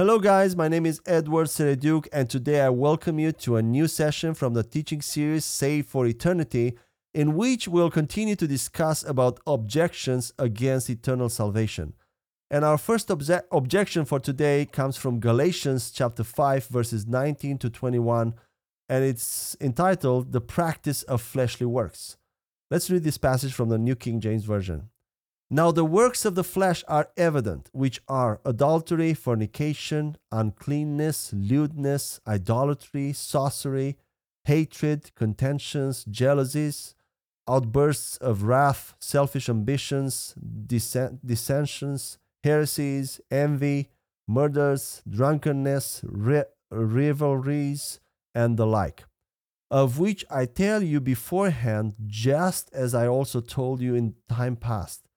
Hello, guys. My name is Edward Sereduc, and today I welcome you to a new session from the teaching series Saved for Eternity, in which we'll continue to discuss about objections against eternal salvation. And our first obje- objection for today comes from Galatians chapter 5, verses 19 to 21, and it's entitled The Practice of Fleshly Works. Let's read this passage from the New King James Version. Now the works of the flesh are evident, which are adultery, fornication, uncleanness, lewdness, idolatry, sorcery, hatred, contentions, jealousies, outbursts of wrath, selfish ambitions, dissensions, heresies, envy, murders, drunkenness, revelries, and the like, of which I tell you beforehand, just as I also told you in time past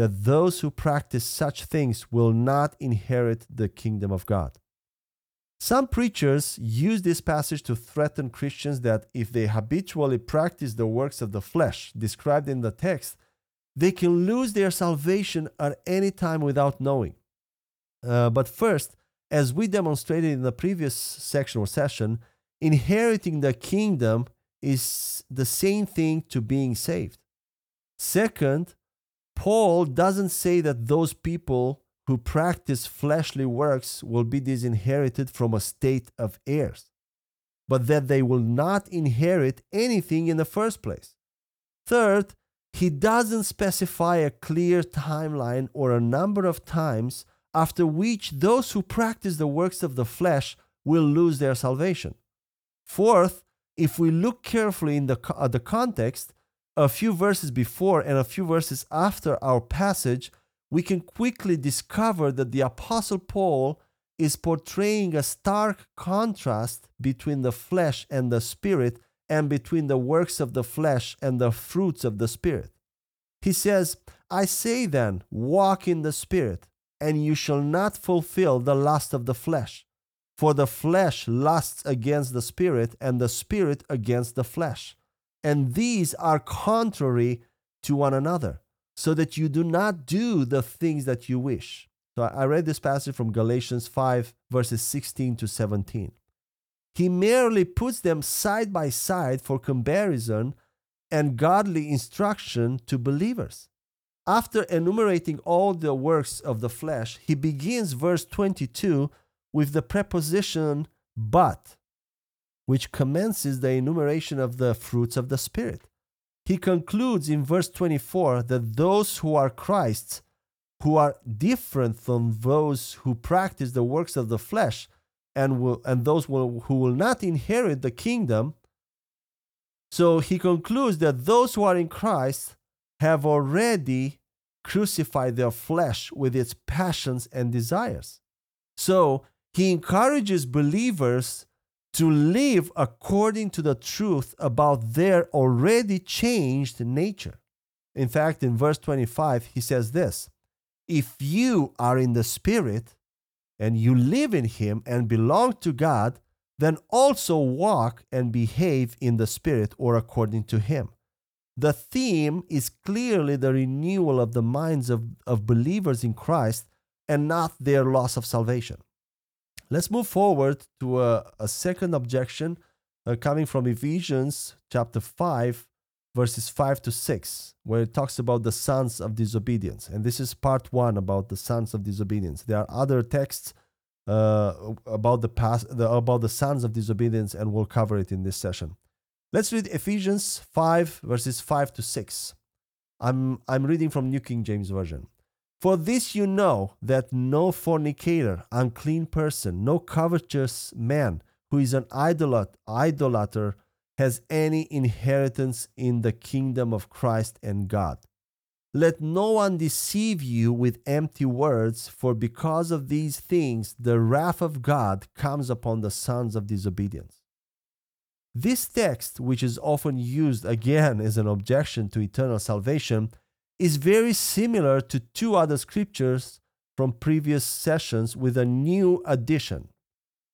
that those who practice such things will not inherit the kingdom of God. Some preachers use this passage to threaten Christians that if they habitually practice the works of the flesh described in the text, they can lose their salvation at any time without knowing. Uh, but first, as we demonstrated in the previous section or session, inheriting the kingdom is the same thing to being saved. Second, Paul doesn't say that those people who practice fleshly works will be disinherited from a state of heirs, but that they will not inherit anything in the first place. Third, he doesn't specify a clear timeline or a number of times after which those who practice the works of the flesh will lose their salvation. Fourth, if we look carefully in the, uh, the context, a few verses before and a few verses after our passage, we can quickly discover that the Apostle Paul is portraying a stark contrast between the flesh and the spirit and between the works of the flesh and the fruits of the spirit. He says, I say then, walk in the spirit, and you shall not fulfill the lust of the flesh. For the flesh lusts against the spirit, and the spirit against the flesh and these are contrary to one another, so that you do not do the things that you wish. So I read this passage from Galatians 5, verses 16 to 17. He merely puts them side by side for comparison and godly instruction to believers. After enumerating all the works of the flesh, he begins verse 22 with the preposition but which commences the enumeration of the fruits of the Spirit. He concludes in verse 24 that those who are Christ's, who are different from those who practice the works of the flesh, and, will, and those will, who will not inherit the kingdom. So he concludes that those who are in Christ have already crucified their flesh with its passions and desires. So he encourages believers to live according to the truth about their already changed nature. In fact, in verse 25, he says this If you are in the Spirit and you live in Him and belong to God, then also walk and behave in the Spirit or according to Him. The theme is clearly the renewal of the minds of, of believers in Christ and not their loss of salvation. Let's move forward to a, a second objection uh, coming from Ephesians chapter 5, verses 5 to 6, where it talks about the sons of disobedience. And this is part one about the sons of disobedience. There are other texts uh, about the past, the, about the sons of disobedience, and we'll cover it in this session. Let's read Ephesians 5, verses 5 to 6. I'm, I'm reading from New King James Version. For this you know that no fornicator, unclean person, no covetous man who is an idolat, idolater has any inheritance in the kingdom of Christ and God. Let no one deceive you with empty words, for because of these things the wrath of God comes upon the sons of disobedience. This text, which is often used again as an objection to eternal salvation, is very similar to two other scriptures from previous sessions with a new addition.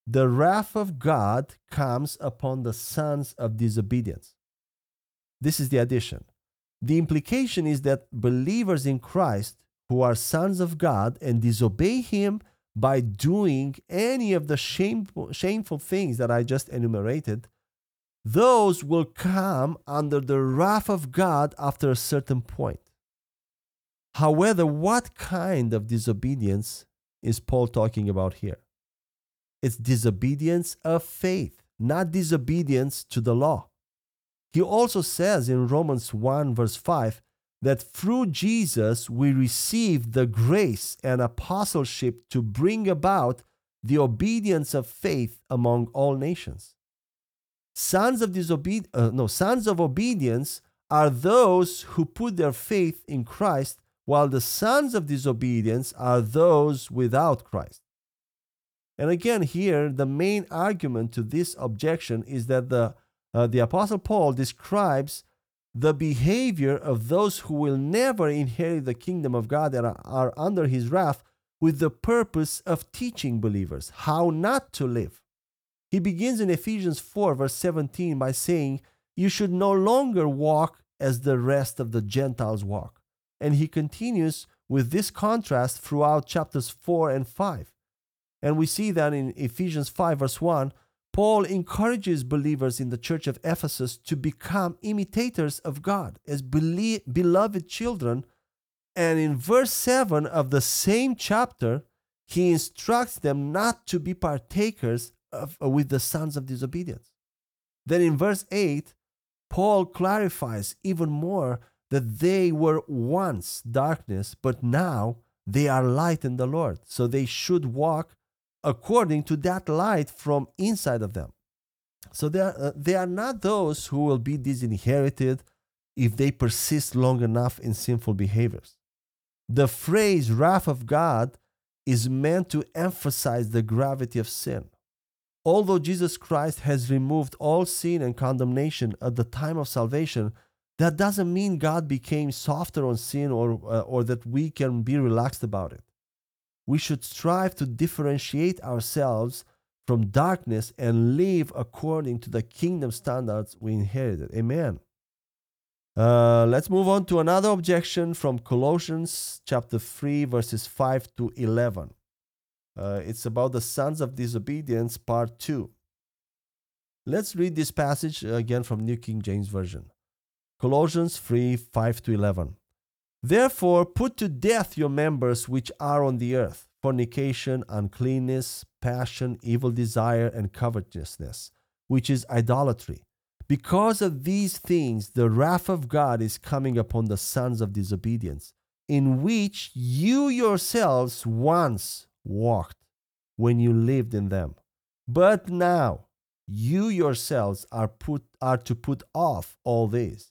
The wrath of God comes upon the sons of disobedience. This is the addition. The implication is that believers in Christ who are sons of God and disobey Him by doing any of the shameful, shameful things that I just enumerated, those will come under the wrath of God after a certain point. However, what kind of disobedience is Paul talking about here? It's disobedience of faith, not disobedience to the law. He also says in Romans 1, verse 5, that through Jesus we receive the grace and apostleship to bring about the obedience of faith among all nations. Sons of disobedience, uh, no, sons of obedience are those who put their faith in Christ, while the sons of disobedience are those without Christ. And again, here the main argument to this objection is that the uh, the apostle Paul describes the behavior of those who will never inherit the kingdom of God and are under his wrath with the purpose of teaching believers how not to live. He begins in Ephesians 4, verse 17, by saying, You should no longer walk as the rest of the Gentiles walk. And he continues with this contrast throughout chapters 4 and 5. And we see that in Ephesians 5, verse 1, Paul encourages believers in the church of Ephesus to become imitators of God as beloved children. And in verse 7 of the same chapter, he instructs them not to be partakers of, uh, with the sons of disobedience. Then in verse 8, Paul clarifies even more that they were once darkness, but now they are light in the Lord. So they should walk according to that light from inside of them. So they are, uh, they are not those who will be disinherited if they persist long enough in sinful behaviors. The phrase wrath of God is meant to emphasize the gravity of sin. Although Jesus Christ has removed all sin and condemnation at the time of salvation, that doesn't mean God became softer on sin or, uh, or that we can be relaxed about it we should strive to differentiate ourselves from darkness and live according to the kingdom standards we inherited. Amen. Uh, let's move on to another objection from Colossians chapter 3, verses 5 to 11. Uh, it's about the sons of disobedience, part 2. Let's read this passage again from New King James Version. Colossians 3, 5 to 11. Therefore, put to death your members which are on the earth fornication, uncleanness, passion, evil desire, and covetousness, which is idolatry. Because of these things, the wrath of God is coming upon the sons of disobedience, in which you yourselves once walked when you lived in them. But now you yourselves are, put, are to put off all these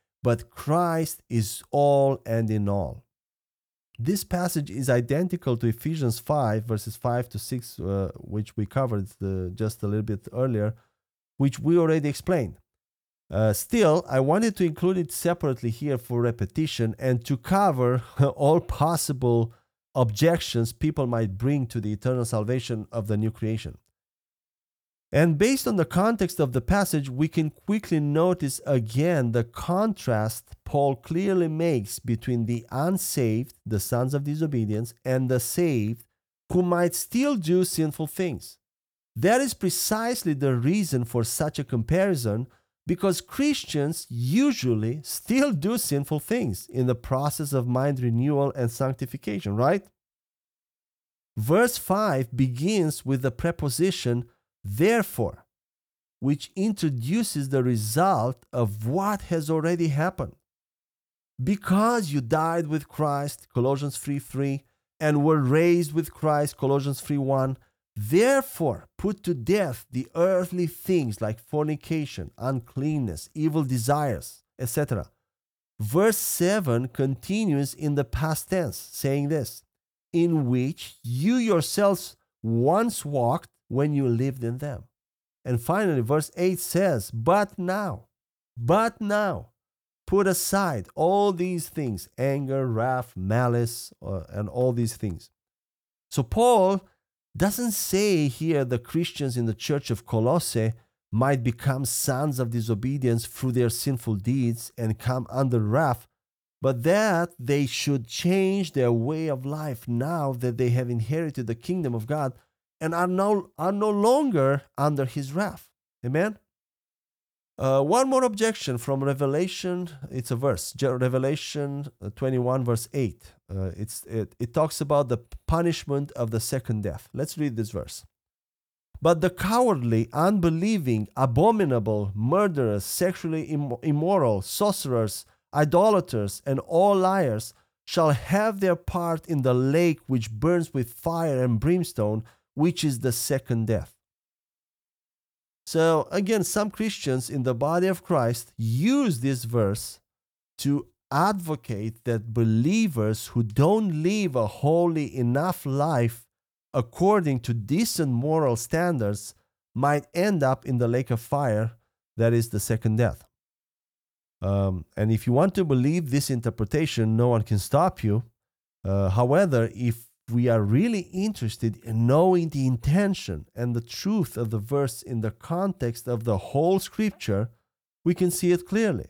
but Christ is all and in all. This passage is identical to Ephesians 5, verses 5 to 6, uh, which we covered uh, just a little bit earlier, which we already explained. Uh, still, I wanted to include it separately here for repetition and to cover all possible objections people might bring to the eternal salvation of the new creation. And based on the context of the passage, we can quickly notice again the contrast Paul clearly makes between the unsaved, the sons of disobedience, and the saved, who might still do sinful things. That is precisely the reason for such a comparison because Christians usually still do sinful things in the process of mind renewal and sanctification, right? Verse 5 begins with the preposition Therefore, which introduces the result of what has already happened. Because you died with Christ, Colossians 3 3, and were raised with Christ, Colossians 3 1, therefore put to death the earthly things like fornication, uncleanness, evil desires, etc. Verse 7 continues in the past tense, saying this, in which you yourselves once walked when you lived in them. And finally, verse 8 says, But now, but now, put aside all these things anger, wrath, malice, uh, and all these things. So, Paul doesn't say here the Christians in the church of Colossae might become sons of disobedience through their sinful deeds and come under wrath, but that they should change their way of life now that they have inherited the kingdom of God and are no, are no longer under his wrath. Amen? Uh, one more objection from Revelation. It's a verse, Revelation uh, 21, verse 8. Uh, it's, it, it talks about the punishment of the second death. Let's read this verse. But the cowardly, unbelieving, abominable, murderers, sexually Im- immoral, sorcerers, idolaters, and all liars shall have their part in the lake which burns with fire and brimstone, which is the second death. So, again, some Christians in the body of Christ use this verse to advocate that believers who don't live a holy enough life according to decent moral standards might end up in the lake of fire that is the second death. Um, and if you want to believe this interpretation, no one can stop you. Uh, however, if we are really interested in knowing the intention and the truth of the verse in the context of the whole scripture, we can see it clearly.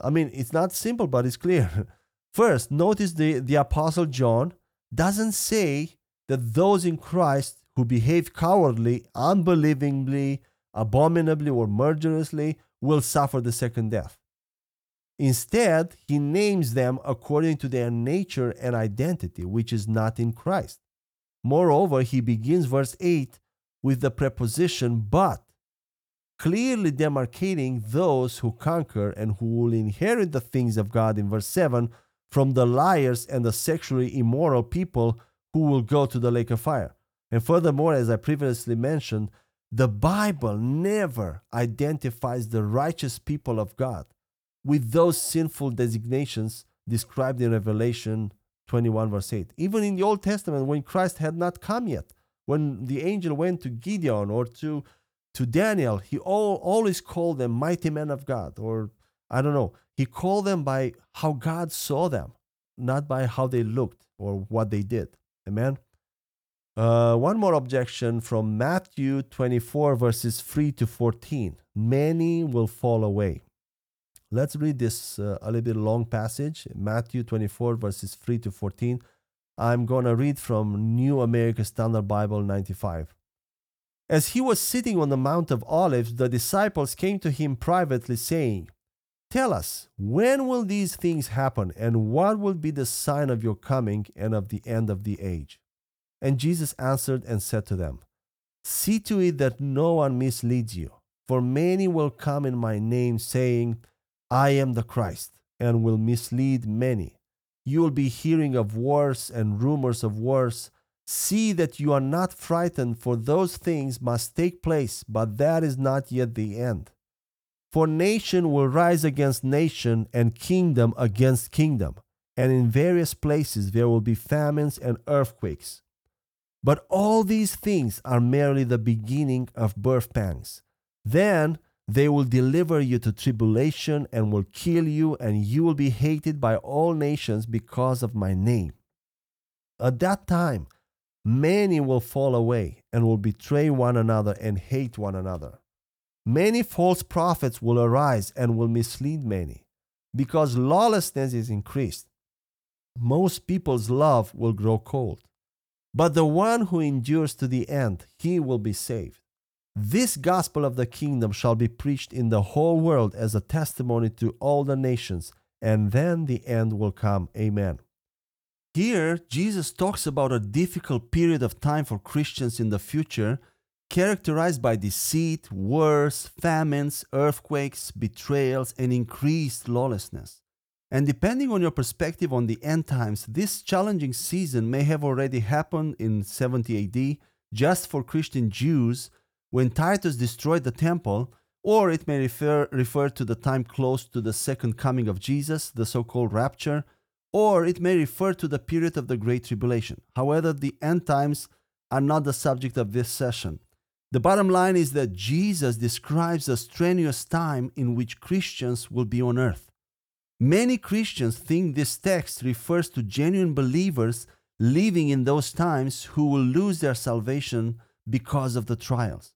I mean, it's not simple, but it's clear. First, notice the, the Apostle John doesn't say that those in Christ who behave cowardly, unbelievingly, abominably, or murderously will suffer the second death. Instead, he names them according to their nature and identity, which is not in Christ. Moreover, he begins verse 8 with the preposition but, clearly demarcating those who conquer and who will inherit the things of God in verse 7 from the liars and the sexually immoral people who will go to the lake of fire. And furthermore, as I previously mentioned, the Bible never identifies the righteous people of God with those sinful designations described in Revelation 21, verse 8. Even in the Old Testament, when Christ had not come yet, when the angel went to Gideon or to, to Daniel, he all, always called them mighty men of God, or I don't know. He called them by how God saw them, not by how they looked or what they did. Amen. Uh, one more objection from Matthew 24, verses 3 to 14. Many will fall away. Let's read this uh, a little bit long passage, Matthew 24, verses 3 to 14. I'm going to read from New American Standard Bible 95. As he was sitting on the Mount of Olives, the disciples came to him privately, saying, Tell us, when will these things happen, and what will be the sign of your coming and of the end of the age? And Jesus answered and said to them, See to it that no one misleads you, for many will come in my name, saying, I am the Christ, and will mislead many. You will be hearing of wars and rumors of wars. See that you are not frightened, for those things must take place, but that is not yet the end. For nation will rise against nation, and kingdom against kingdom, and in various places there will be famines and earthquakes. But all these things are merely the beginning of birth pangs. Then they will deliver you to tribulation and will kill you, and you will be hated by all nations because of my name. At that time, many will fall away and will betray one another and hate one another. Many false prophets will arise and will mislead many. Because lawlessness is increased, most people's love will grow cold. But the one who endures to the end, he will be saved. This gospel of the kingdom shall be preached in the whole world as a testimony to all the nations, and then the end will come. Amen. Here, Jesus talks about a difficult period of time for Christians in the future, characterized by deceit, wars, famines, earthquakes, betrayals, and increased lawlessness. And depending on your perspective on the end times, this challenging season may have already happened in 70 AD just for Christian Jews when Titus destroyed the temple, or it may refer, refer to the time close to the second coming of Jesus, the so called rapture, or it may refer to the period of the Great Tribulation. However, the end times are not the subject of this session. The bottom line is that Jesus describes a strenuous time in which Christians will be on earth. Many Christians think this text refers to genuine believers living in those times who will lose their salvation because of the trials.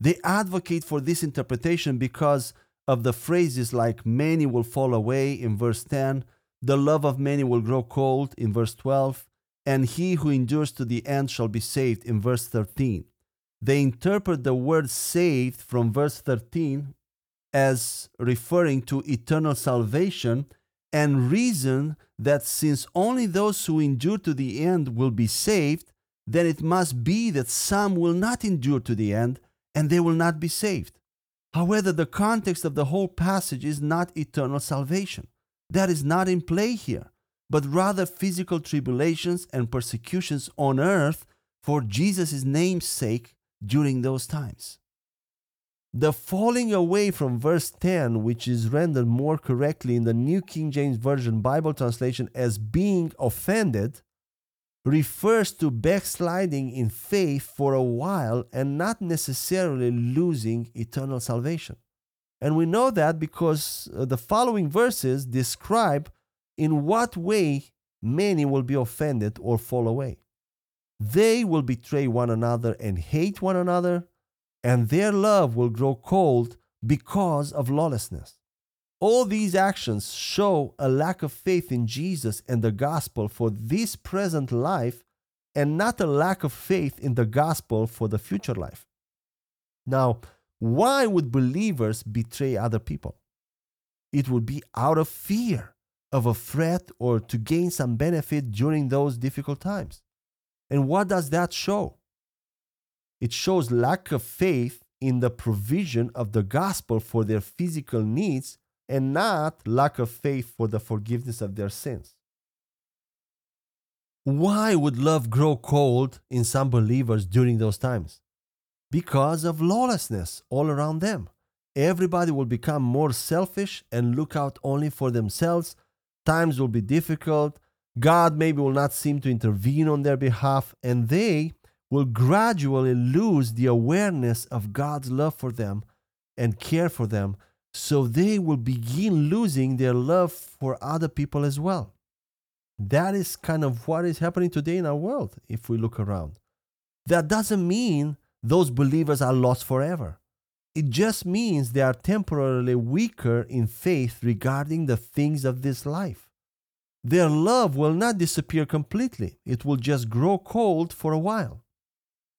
They advocate for this interpretation because of the phrases like many will fall away in verse 10, the love of many will grow cold in verse 12, and he who endures to the end shall be saved in verse 13. They interpret the word saved from verse 13 as referring to eternal salvation and reason that since only those who endure to the end will be saved, then it must be that some will not endure to the end and they will not be saved. However, the context of the whole passage is not eternal salvation. That is not in play here, but rather physical tribulations and persecutions on earth for Jesus' name's sake during those times. The falling away from verse 10, which is rendered more correctly in the New King James Version Bible translation as being offended, refers to backsliding in faith for a while and not necessarily losing eternal salvation. And we know that because uh, the following verses describe in what way many will be offended or fall away. They will betray one another and hate one another, and their love will grow cold because of lawlessness. All these actions show a lack of faith in Jesus and the gospel for this present life and not a lack of faith in the gospel for the future life. Now, why would believers betray other people? It would be out of fear of a threat or to gain some benefit during those difficult times. And what does that show? It shows lack of faith in the provision of the gospel for their physical needs and not lack of faith for the forgiveness of their sins. Why would love grow cold in some believers during those times? Because of lawlessness all around them. Everybody will become more selfish and look out only for themselves. Times will be difficult. God maybe will not seem to intervene on their behalf, and they will gradually lose the awareness of God's love for them and care for them so they will begin losing their love for other people as well. That is kind of what is happening today in our world if we look around. That doesn't mean those believers are lost forever. It just means they are temporarily weaker in faith regarding the things of this life. Their love will not disappear completely, it will just grow cold for a while.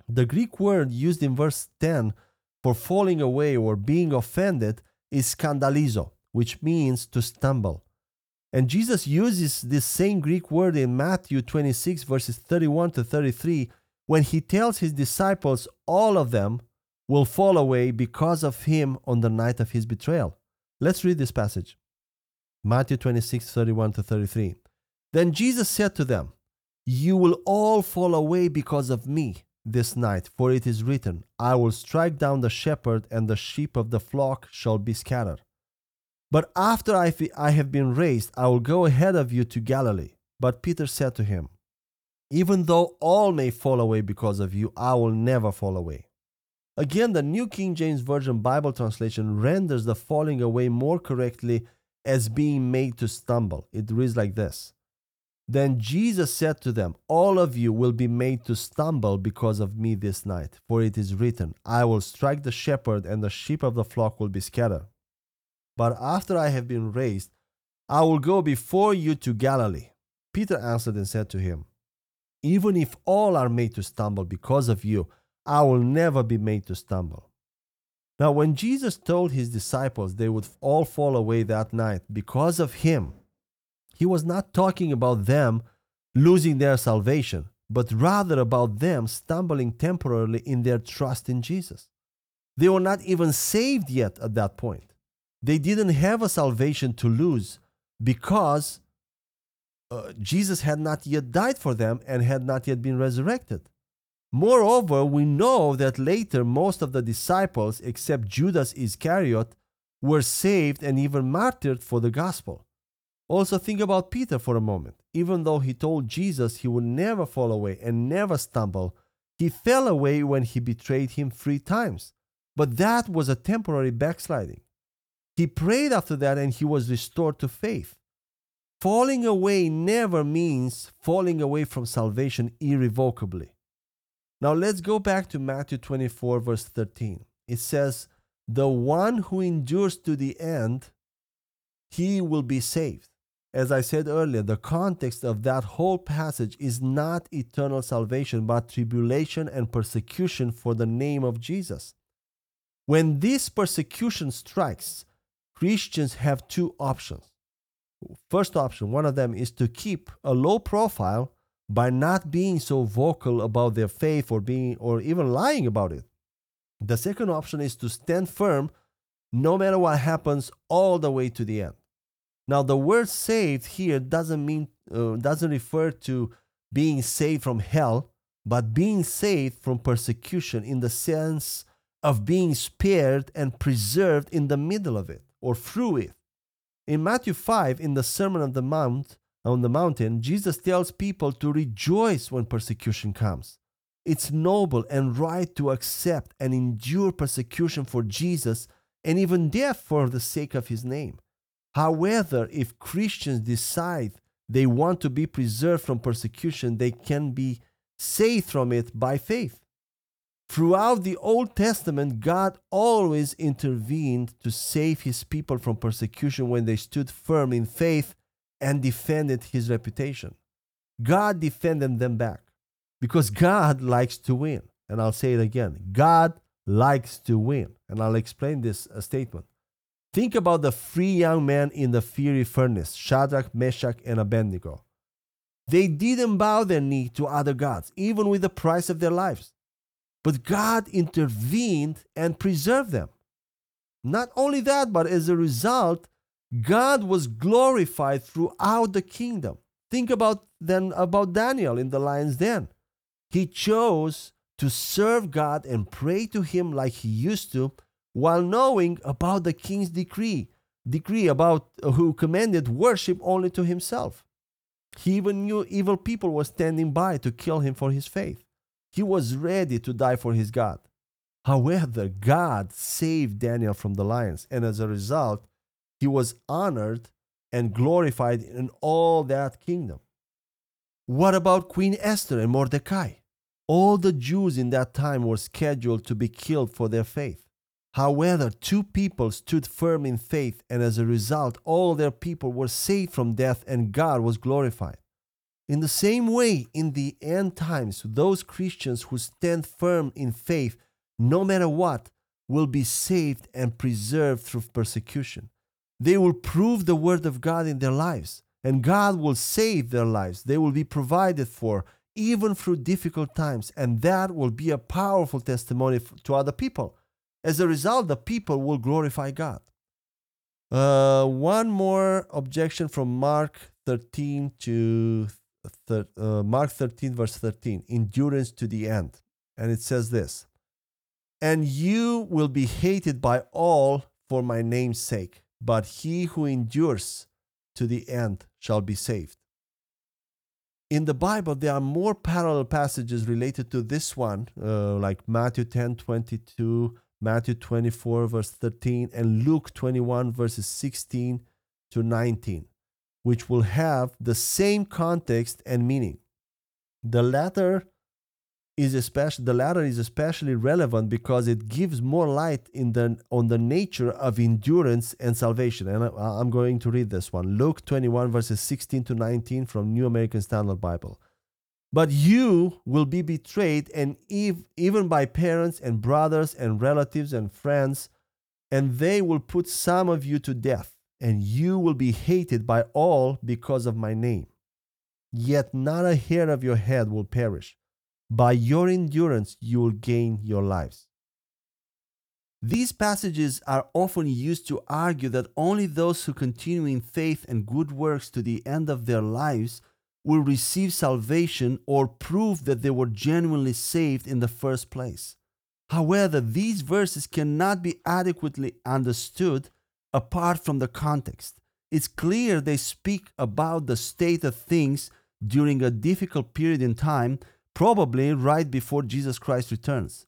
The Greek word used in verse 10 for falling away or being offended is scandalizo, which means to stumble. And Jesus uses this same Greek word in Matthew 26, verses 31 to 33, when he tells his disciples all of them will fall away because of him on the night of his betrayal. Let's read this passage Matthew 26, 31 to 33. Then Jesus said to them, You will all fall away because of me this night, for it is written, I will strike down the shepherd, and the sheep of the flock shall be scattered. But after I have been raised, I will go ahead of you to Galilee. But Peter said to him, Even though all may fall away because of you, I will never fall away. Again, the New King James Version Bible translation renders the falling away more correctly as being made to stumble. It reads like this then Jesus said to them, All of you will be made to stumble because of me this night, for it is written, I will strike the shepherd, and the sheep of the flock will be scattered. But after I have been raised, I will go before you to Galilee. Peter answered and said to him, Even if all are made to stumble because of you, I will never be made to stumble. Now, when Jesus told his disciples they would all fall away that night because of him, he was not talking about them losing their salvation, but rather about them stumbling temporarily in their trust in Jesus. They were not even saved yet at that point. They didn't have a salvation to lose because uh, Jesus had not yet died for them and had not yet been resurrected. Moreover, we know that later most of the disciples, except Judas Iscariot, were saved and even martyred for the gospel. Also, think about Peter for a moment. Even though he told Jesus he would never fall away and never stumble, He fell away when he betrayed him three times, but that was a temporary backsliding. He prayed after that and he was restored to faith. Falling away never means falling away from salvation irrevocably. Now let's go back to Matthew 24, verse 13. It says, The one who endures to the end, he will be saved. As I said earlier, the context of that whole passage is not eternal salvation, but tribulation and persecution for the name of Jesus. When this persecution strikes, Christians have two options. First option, one of them is to keep a low profile by not being so vocal about their faith or being or even lying about it. The second option is to stand firm no matter what happens all the way to the end. Now the word saved here doesn't mean uh, doesn't refer to being saved from hell, but being saved from persecution in the sense of being spared and preserved in the middle of it or through it. In Matthew 5, in the Sermon on the Mount, on the mountain, Jesus tells people to rejoice when persecution comes. It's noble and right to accept and endure persecution for Jesus and even death for the sake of his name. However, if Christians decide they want to be preserved from persecution, they can be saved from it by faith. Throughout the Old Testament, God always intervened to save his people from persecution when they stood firm in faith and defended his reputation. God defended them back because God likes to win. And I'll say it again God likes to win. And I'll explain this uh, statement. Think about the three young men in the fiery furnace Shadrach, Meshach, and Abednego. They didn't bow their knee to other gods, even with the price of their lives. But God intervened and preserved them. Not only that, but as a result, God was glorified throughout the kingdom. Think about then about Daniel in the lion's den. He chose to serve God and pray to him like he used to while knowing about the king's decree, decree about uh, who commanded worship only to himself. He even knew evil people were standing by to kill him for his faith. He was ready to die for his God. However, God saved Daniel from the lions, and as a result, he was honored and glorified in all that kingdom. What about Queen Esther and Mordecai? All the Jews in that time were scheduled to be killed for their faith. However, two people stood firm in faith, and as a result, all their people were saved from death and God was glorified. In the same way, in the end times, those Christians who stand firm in faith, no matter what, will be saved and preserved through persecution. They will prove the word of God in their lives, and God will save their lives. They will be provided for even through difficult times, and that will be a powerful testimony to other people. As a result, the people will glorify God. Uh, one more objection from Mark 13 to thir- uh, Mark 13, verse 13 endurance to the end. And it says this And you will be hated by all for my name's sake, but he who endures to the end shall be saved. In the Bible, there are more parallel passages related to this one, uh, like Matthew 10 22 Matthew 24, verse 13, and Luke 21, verses 16 to 19, which will have the same context and meaning. The latter is especially the latter is especially relevant because it gives more light in the, on the nature of endurance and salvation. And I, I'm going to read this one. Luke 21 verses 16 to 19 from New American Standard Bible. But you will be betrayed, and even by parents and brothers and relatives and friends, and they will put some of you to death, and you will be hated by all because of my name. Yet not a hair of your head will perish. By your endurance, you will gain your lives. These passages are often used to argue that only those who continue in faith and good works to the end of their lives will receive salvation or prove that they were genuinely saved in the first place. However, these verses cannot be adequately understood apart from the context. It's clear they speak about the state of things during a difficult period in time, probably right before Jesus Christ returns.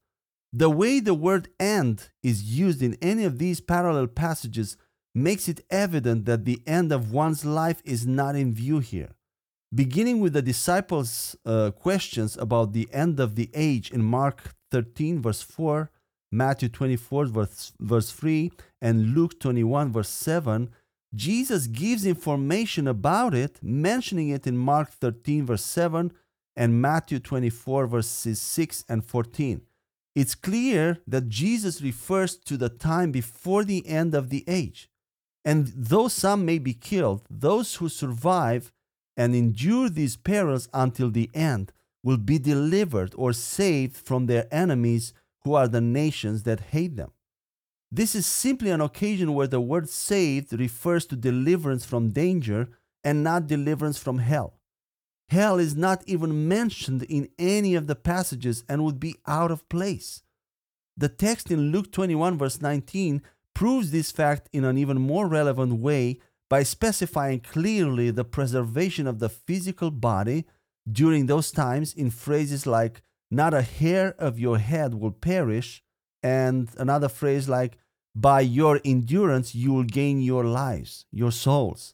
The way the word end is used in any of these parallel passages makes it evident that the end of one's life is not in view here. Beginning with the disciples' uh, questions about the end of the age in Mark 13, verse 4, Matthew 24, verse, verse 3, and Luke 21, verse 7, Jesus gives information about it, mentioning it in Mark 13, verse 7, and Matthew 24, verses 6 and 14. It's clear that Jesus refers to the time before the end of the age. And though some may be killed, those who survive and endure these perils until the end will be delivered or saved from their enemies who are the nations that hate them. This is simply an occasion where the word saved refers to deliverance from danger and not deliverance from hell. Hell is not even mentioned in any of the passages and would be out of place. The text in Luke 21, verse 19, proves this fact in an even more relevant way by specifying clearly the preservation of the physical body during those times in phrases like, not a hair of your head will perish, and another phrase like, by your endurance you will gain your lives, your souls.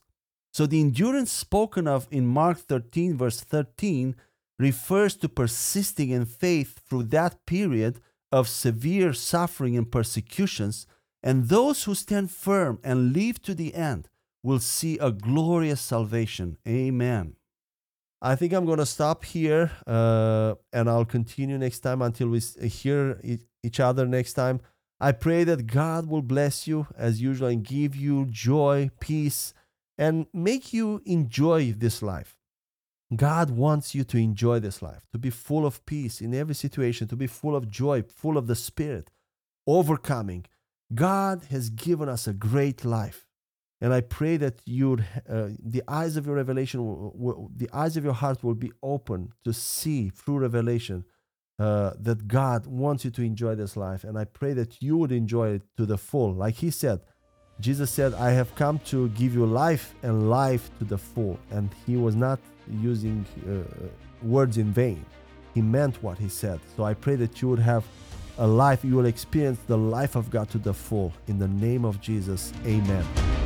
So the endurance spoken of in Mark 13, verse 13, refers to persisting in faith through that period of severe suffering and persecutions, and those who stand firm and live to the end will see a glorious salvation. Amen. I think I'm going to stop here uh, and I'll continue next time until we hear each other next time. I pray that God will bless you as usual and give you joy, peace, and make you enjoy this life. God wants you to enjoy this life, to be full of peace in every situation, to be full of joy, full of the Spirit, overcoming. God has given us a great life. And I pray that you, uh, the eyes of your revelation, will, will, the eyes of your heart will be open to see through revelation uh, that God wants you to enjoy this life. And I pray that you would enjoy it to the full. Like He said, Jesus said, I have come to give you life and life to the full. And He was not using uh, words in vain. He meant what He said. So I pray that you would have a life, you will experience the life of God to the full. In the name of Jesus, amen.